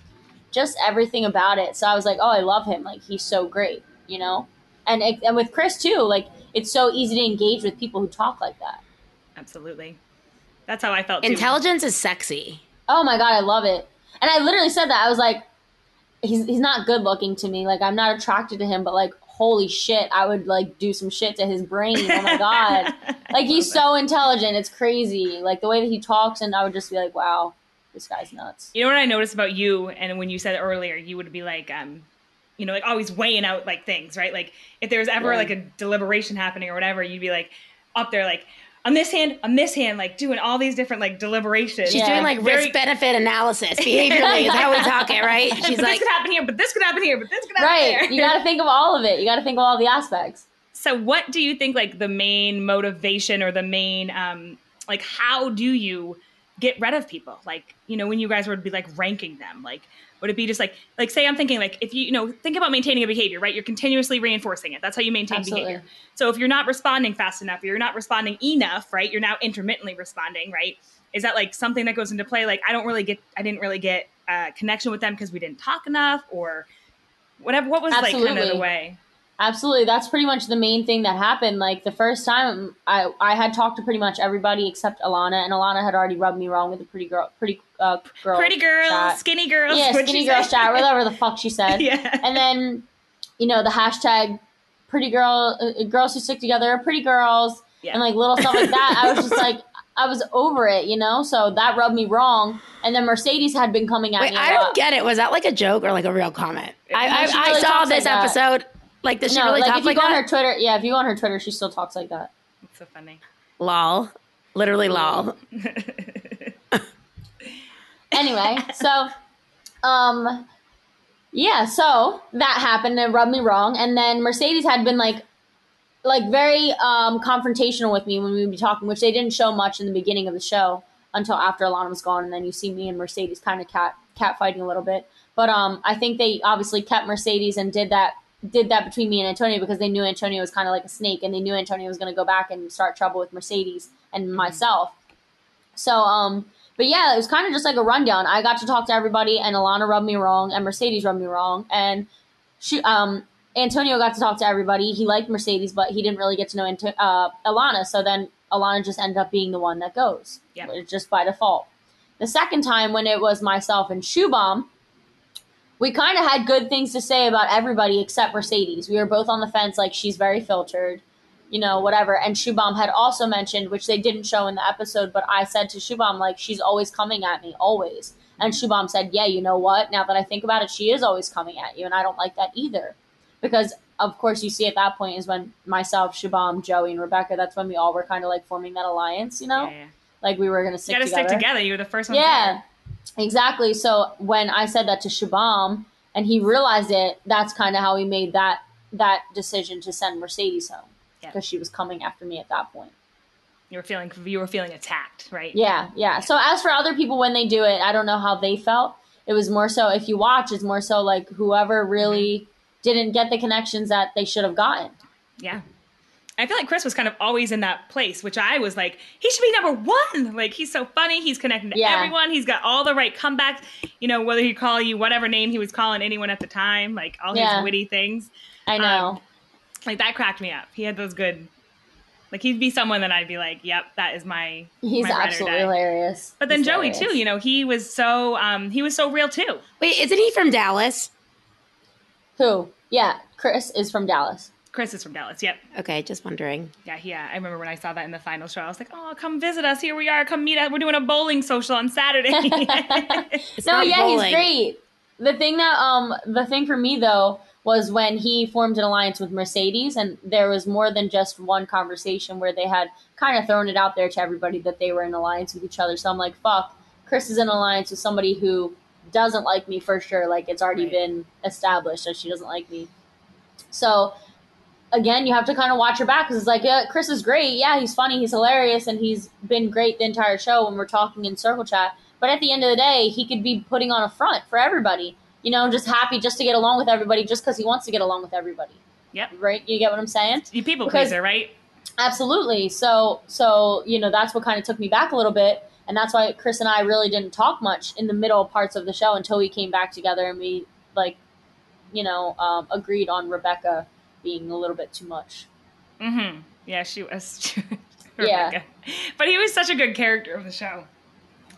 just everything about it. So I was like, oh, I love him. Like he's so great, you know. And it- and with Chris too, like it's so easy to engage with people who talk like that. Absolutely. That's how I felt too. Intelligence is sexy. Oh my god, I love it. And I literally said that. I was like, he's he's not good looking to me. Like I'm not attracted to him, but like holy shit, I would like do some shit to his brain. Oh my god. like he's so intelligent. It's crazy. Like the way that he talks and I would just be like, wow, this guy's nuts. You know what I noticed about you, and when you said earlier, you would be like, um, you know, like always weighing out like things, right? Like if there was ever Yeah. like a deliberation happening or whatever, you'd be like up there, like on this hand, on this hand, like doing all these different like deliberations. She's Yeah. doing like Very- risk benefit analysis behaviorally is how we talk it, right? She's but like, this could happen here, but this could happen here, but this could happen Right. there. You gotta think of all of it. You gotta think of all the aspects. So, what do you think like the main motivation or the main um like how do you get rid of people? Like, you know, when you guys would be like ranking them, like would it be just like like say I'm thinking like if you you know think about maintaining a behavior, right? You're continuously reinforcing it. That's how you maintain Absolutely. behavior. So if you're not responding fast enough, or you're not responding enough, right? You're now intermittently responding, right? Is that like something that goes into play? Like I don't really get, I didn't really get uh, connection with them because we didn't talk enough, or whatever. What was like kind of the way? Absolutely. That's pretty much the main thing that happened. Like the first time I, I had talked to pretty much everybody except Alana and Alana had already rubbed me wrong with a pretty girl pretty uh girl. Pretty girls, chat. skinny girls. Yeah, skinny girl say? chat, whatever the fuck she said. yeah. And then, you know, the hashtag pretty girl uh, girls who stick together are pretty girls Yeah. and like little stuff like that. I was just like I was over it, you know? So that rubbed me wrong. And then Mercedes had been coming at wait, me. a I lot. don't get it. Was that like a joke or like a real comment? I, No, I, she I saw this like that. Episode. Like, does she no, really like talk if you like go on her Twitter, yeah, if you go on her Twitter, she still talks like that. It's so funny. lol. Literally lol. anyway, so um yeah, so that happened and it rubbed me wrong. And then Mercedes had been like like very um confrontational with me when we would be talking, which they didn't show much in the beginning of the show until after Alana was gone, and then you see me and Mercedes kind of cat cat fighting a little bit. But um I think they obviously kept Mercedes and did that did that between me and Antonio because they knew Antonio was kind of like a snake and they knew Antonio was going to go back and start trouble with Mercedes and myself. So um but yeah, it was kind of just like a rundown. I got to talk to everybody, and Alana rubbed me wrong, and Mercedes rubbed me wrong, and she, um, Antonio got to talk to everybody. He liked Mercedes, but he didn't really get to know Anto- uh, Alana. So then Alana just ended up being the one that goes, Yeah. just by default. The second time, when it was myself and Shubham, we kind of had good things to say about everybody except Mercedes. We were both on the fence, like she's very filtered, you know, whatever. And Shubham had also mentioned, which they didn't show in the episode, but I said to Shubham, like, she's always coming at me, always. And Shubham said, yeah, you know what? Now that I think about it, she is always coming at you, and I don't like that either. Because, of course, you see at that point is when myself, Shubham, Joey, and Rebecca, that's when we all were kind of like forming that alliance, you know? Yeah, yeah. Like we were going to You stick together. stick together. You were the first one. Yeah, exactly. So when I said that to Shubham and he realized it, that's kind of how he made that that decision to send Mercedes home Yeah. because she was coming after me at that point. You were feeling you were feeling attacked, right? Yeah, yeah. So as for other people when they do it, I don't know how they felt. It was more so if you watch, it's more so like whoever really mm-hmm. didn't get the connections that they should have gotten. Yeah. I feel like Chris was kind of always in that place, which I was like, he should be number one. Like he's so funny, he's connecting to Yeah. everyone, he's got all the right comebacks. You know, whether he call you whatever name he was calling anyone at the time, like all Yeah. his witty things. I know. Like that cracked me up. He had those good. Like he'd be someone that I'd be like, "Yep, that is my." He's my absolutely hilarious. But then He's Joey hilarious. too. You know, he was so um he was so real too. Wait, isn't he from Dallas? Who? Yeah, Chris is from Dallas. Chris is from Dallas. Yep. Okay, just wondering. Yeah, yeah. I remember when I saw that in the final show. I was like, "Oh, come visit us. Here we are. Come meet us. We're doing a bowling social on Saturday." It's no, yeah, bowling. he's great. The thing that um the thing for me though was when he formed an alliance with Mercedes and there was more than just one conversation where they had kind of thrown it out there to everybody that they were in alliance with each other. So I'm like, fuck, Chris is in alliance with somebody who doesn't like me for sure. Like it's already Right. been established that she doesn't like me. So again, you have to kind of watch your back because it's like, yeah, Chris is great. Yeah, he's funny, he's hilarious, and he's been great the entire show when we're talking in circle chat. But at the end of the day, he could be putting on a front for everybody. You know, just happy just to get along with everybody, just because he wants to get along with everybody. Yep. Right? You get what I'm saying? You people Because- pleaser, right? Absolutely. So, so you know, that's what kind of took me back a little bit, and that's why Chris and I really didn't talk much in the middle parts of the show until we came back together and we like, you know, um, agreed on Rebecca being a little bit too much. Mm-hmm. Yeah, she was. Yeah. But he was such a good character of the show.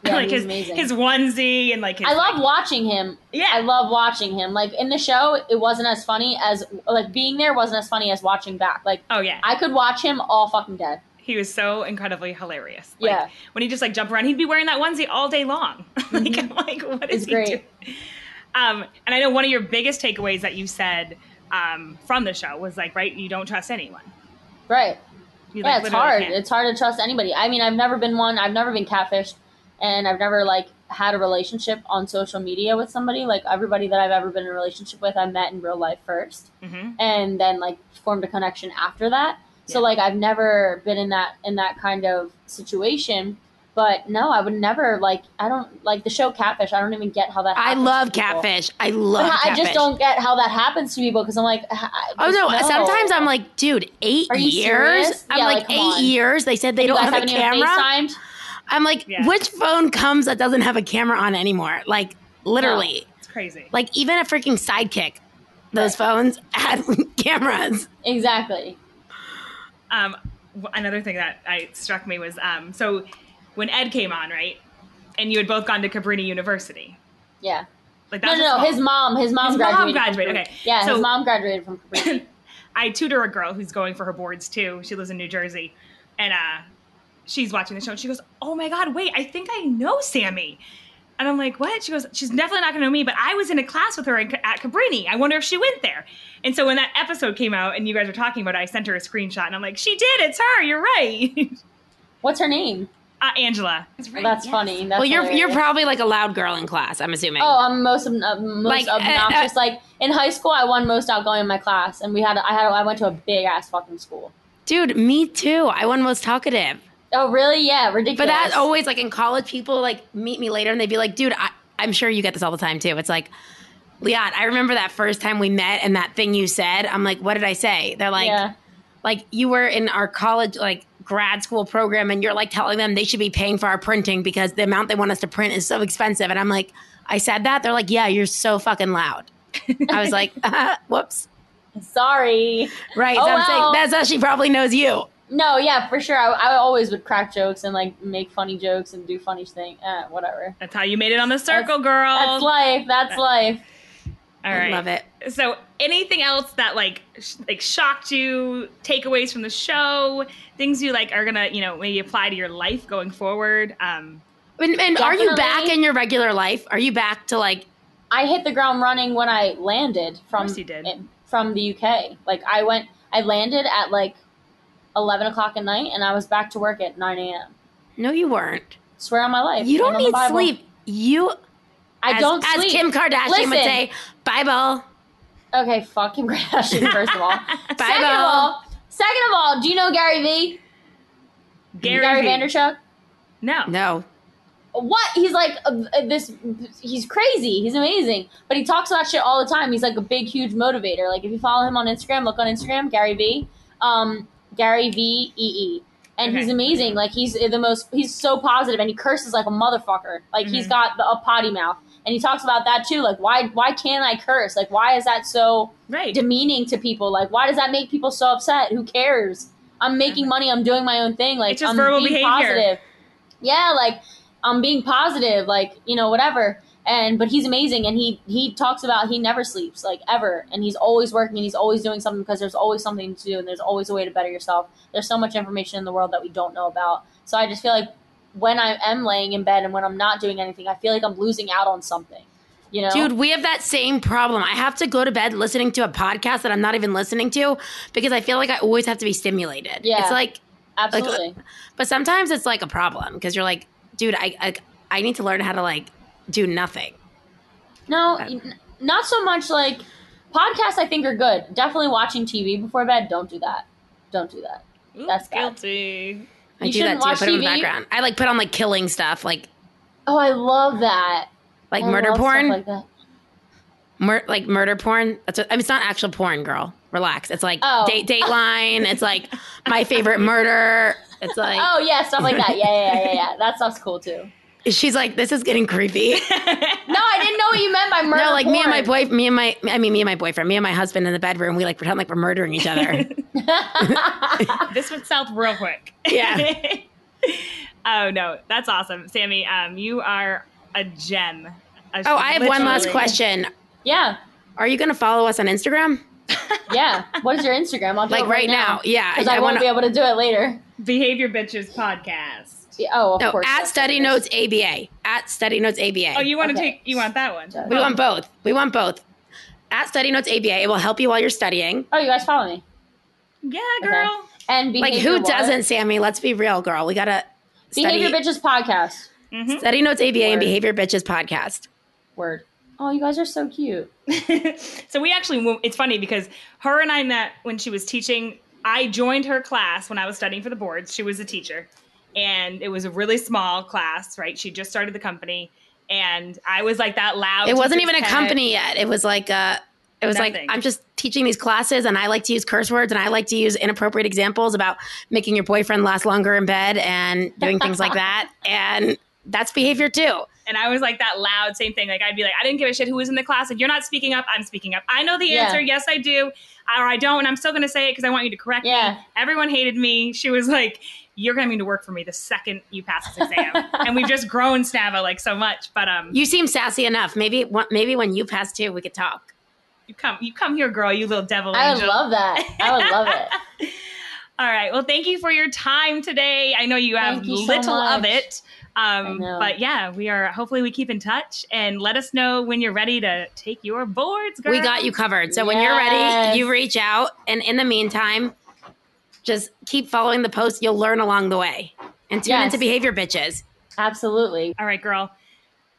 Yeah, like his amazing. his onesie and like his I love watching him. yeah I love watching him. Like in the show, it wasn't as funny as like being there wasn't as funny as watching back. Like oh yeah I could watch him all fucking dead. he was so incredibly hilarious like, Yeah. when he just like jump around he'd be wearing that onesie all day long like I'm like what is It's he great. doing um and I know one of your biggest takeaways that you said um from the show was like right you don't trust anyone Right. You, yeah, like, it's hard. can't. It's hard to trust anybody. I mean, I've never been one. I've never been catfished, and I've never like had a relationship on social media with somebody. Like everybody that I've ever been in a relationship with, I met in real life first, Mhm. and then like formed a connection after that. So like I've never been in that in that kind of situation. But no, I would never like. I don't like the show Catfish. I don't even get how that. I love to catfish. I But love I catfish. just don't get how that happens to people because I'm like, I- Oh just no! Sometimes I'm like, dude, eight Are you years. serious? I'm Yeah, like, like, eight on. years. They said they you don't guys have a haven't even camera. FaceTimed? I'm like, Yeah. which phone comes that doesn't have a camera on anymore? Like literally, it's crazy like even a freaking sidekick. Those phones had cameras. Exactly. um another thing that I struck me was um so when Ed came on right and you had both gone to Cabrini University Yeah. like No, that's no, no. His mom. His mom His mom graduated. from graduated, okay. Yeah, So- his mom graduated from Cabrini. I tutor a girl who's going for her boards too. She lives in New Jersey, and uh, she's watching the show. And she goes, "Oh my god, wait! I think I know Sammy." And I'm like, "What?" She goes, "She's definitely not going to know me, but I was in a class with her at Cabrini. I wonder if she went there." And so when that episode came out and you guys were talking about it, I sent her a screenshot, and I'm like, "She did. It's her. You're right." What's her name? Uh, Angela. That's right. That's yes. funny. That's well, you're you're probably like a loud girl in class. I'm assuming. Oh, I'm most ob- uh, most Like, uh, obnoxious. like in high school, I won most outgoing in my class, and we had I had I went to a big ass fucking school. dude, me too. I won most talkative. Oh, really? Yeah, ridiculous. But that's always like in college, people like meet me later and they'd be like, dude, I, I'm sure you get this all the time too. It's like, Liat, I remember that first time we met and that thing you said. I'm like, what did I say? They're like, yeah. like you were in our college like grad school program and you're like telling them they should be paying for our printing because the amount they want us to print is so expensive. And I'm like, I said that. They're like, yeah, you're so fucking loud. I was like, whoops. Sorry. Right. Oh, so I'm well. saying that's how she probably knows you. No, yeah, for sure. I, I always would crack jokes and like make funny jokes and do funny things. Eh, whatever. That's how you made it on the circle, girl. That's life. That's life. All I right. love it. So, anything else that like sh- like shocked you? Takeaways from the show? Things you like are gonna you know maybe apply to your life going forward? Um, And, and are you back in your regular life? Are you back to like I hit the ground running when I landed from course you did. in- from the UK. Like I went, I landed at like eleven o'clock at night, and I was back to work at nine a.m. No, you weren't. Swear on my life. You don't and on the need sleep. You, I as, don't as sleep. Kim Kardashian would Listen. say, Bible. Okay, fuck Kim Kardashian. First of all, Bible. second of all, second of all, do you know Gary Vee? Gary, Gary Vee. Vaynerchuk. No. No. What? He's like uh, uh, this. He's crazy. He's amazing, but he talks about shit all the time. He's like a big, huge motivator. Like if you follow him on Instagram, look on Instagram, Gary V. Um, Gary V E E, and he's amazing. Like he's the most. He's so positive, and he curses like a motherfucker. Like he's Mhm. got the, a potty mouth, and he talks about that too. Like why? Why can't I curse? Like why is that so? Right. demeaning to people. Like, why does that make people so upset? Who cares? I'm making money. I'm doing my own thing. Like, It's just I'm verbal being behavior. positive. Yeah, like I'm being positive. Like, you know, whatever. And but he's amazing, and he he talks about he never sleeps like ever, and he's always working, and he's always doing something because there's always something to do, and there's always a way to better yourself. There's so much information in the world that we don't know about. So I just feel like when I am laying in bed and when I'm not doing anything, I feel like I'm losing out on something. You know, Dude, we have that same problem. I have to go to bed listening to a podcast that I'm not even listening to because I feel like I always have to be stimulated. Yeah. It's like, absolutely. but sometimes it's like a problem because you're like, dude, I, I I need to learn how to like do nothing. No, Uh, n- not so much like podcasts. I think are good. Definitely watching TV before bed. Don't do that. Don't do that. Ooh, That's bad. guilty. I You do that shouldn't too. I watch put it in the TV. background. I like put on like killing stuff, like Oh, I love that. like I murder porn, like that. Mur- like murder porn. That's what, I mean, it's not actual porn, girl. Relax. It's like Oh. date Dateline. it's like my favorite murder. It's like Oh yeah, stuff like that. Yeah, yeah, yeah, yeah. yeah. That stuff's cool too. She's like, this is getting creepy. No, I didn't know what you meant by murder. no, like me and my porn. boy, me and my, I mean, me and my boyfriend, me and my husband in the bedroom, we like pretend like we're murdering each other. this went south real quick. Yeah. oh no, that's awesome, Sammy. Um, you are a gem. A- oh, I have one last question. yeah, Are you going to follow us on Instagram? yeah. What is your Instagram? I'll do Like it right now? Yeah. because I, won't wanna- be able to do it later. Behavior Bitches podcast. Yeah, Oh, of No, course. at Study what Notes ABA. At Study Notes ABA. Oh, you want to Okay. take? You want that one? is. we want both. We want both. At Study Notes ABA, it will help you while you're studying. Oh, you guys follow me. Yeah, girl. And Like who what? doesn't, Sammy? Let's be real, girl. We gotta study Behavior bitches podcast. Mhm. Study Notes ABA and Behavior Bitches podcast. Word. Oh, you guys are so cute. so we actually it's funny because her and I met when she was teaching. I joined her class when I was studying for the boards. She was a teacher, and it was a really small class. Right, she just started the company, and I was like that loud. It wasn't even a company yet. It was like uh it was Nothing. like I'm just teaching these classes and I like to use curse words and I like to use inappropriate examples about making your boyfriend last longer in bed and doing things like that. And that's behavior too. And I was like that loud, same thing. Like I'd be like, I didn't give a shit who was in the class. If you're not speaking up, I'm speaking up. I know the Yeah. answer. Yes, I do, or I don't, and I'm still going to say it because I want you to correct Yeah. me. Everyone hated me. She was like, "You're going to need to work for me the second you pass this exam." and we've just grown Snava like so much. But um, you, seem sassy enough. Maybe maybe when you pass too, we could talk. You come, you come here, girl. You little devil I would angel. love that. I would love it. All right. Well, thank you for your time today. I know you have you so little of it. Um, but yeah, we are hopefully we keep in touch and let us know when you're ready to take your boards, girl. We got you covered. So when you're ready, you reach out and in the meantime, just keep following the post. You'll learn along the way. And tune Yes. into behavior bitches. Absolutely. All right, girl.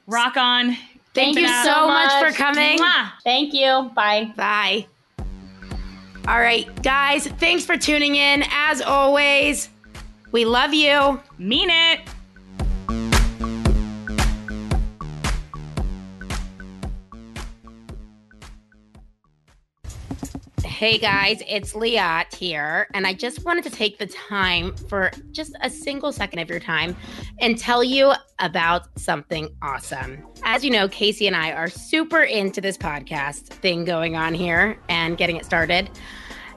Rock on. Thank you so so much for coming. Mwah. Thank you. Bye. Bye. All right, guys, thanks for tuning in. As always, we love you. Mean it. Hey guys, it's Liat here, and I just wanted to take the time for just a single second of your time and tell you about something awesome. As you know, Casey and I are super into this podcast thing going on here and getting it started.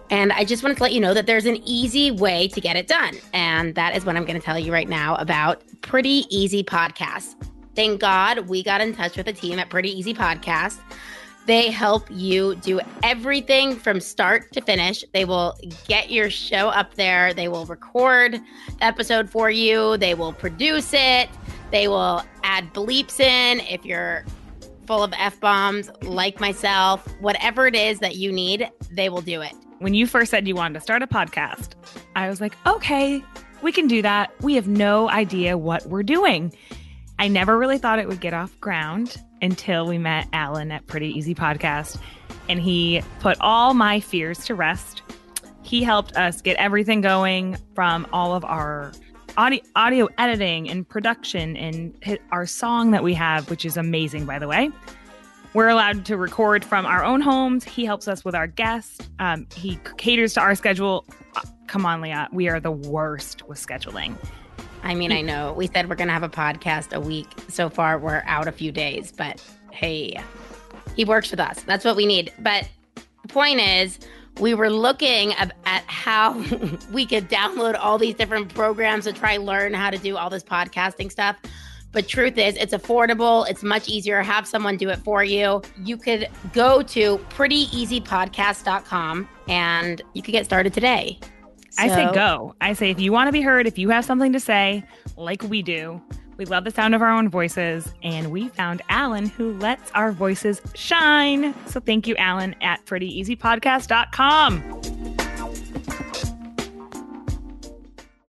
And I just wanted to let you know that there's an easy way to get it done. And that is what I'm going to tell you right now about Pretty Easy Podcast. Thank God we got in touch with a team at Pretty Easy Podcast. They help you do everything from start to finish. They will get your show up there. They will record the episode for you. They will produce it. They will add bleeps in if you're full of F bombs, like myself. Whatever it is that you need, they will do it. When you first said you wanted to start a podcast, I was like, okay, we can do that. We have no idea what we're doing. I never really thought it would get off ground until we met Alan at Pretty Easy Podcast, and he put all my fears to rest. He helped us get everything going from all of our audio, audio editing and production and our song that we have, which is amazing, by the way. We're allowed to record from our own homes. He helps us with our guests. Um, he caters to our schedule. Uh, Come on, Leah. We are the worst with scheduling. I mean, I know we said we're going to have a podcast a week. So far, we're out a few days, but hey, he works with us. That's what we need. But the point is, we were looking at how we could download all these different programs to try learn how to do all this podcasting stuff. But truth is, it's affordable. It's much easier. Have someone do it for you. You could go to prettyeasypodcast.com and you could get started today. I say go. I say if you want to be heard, if you have something to say, like we do, we love the sound of our own voices, and we found Alan who lets our voices shine. So thank you, Alan, at prettyeasypodcast.com.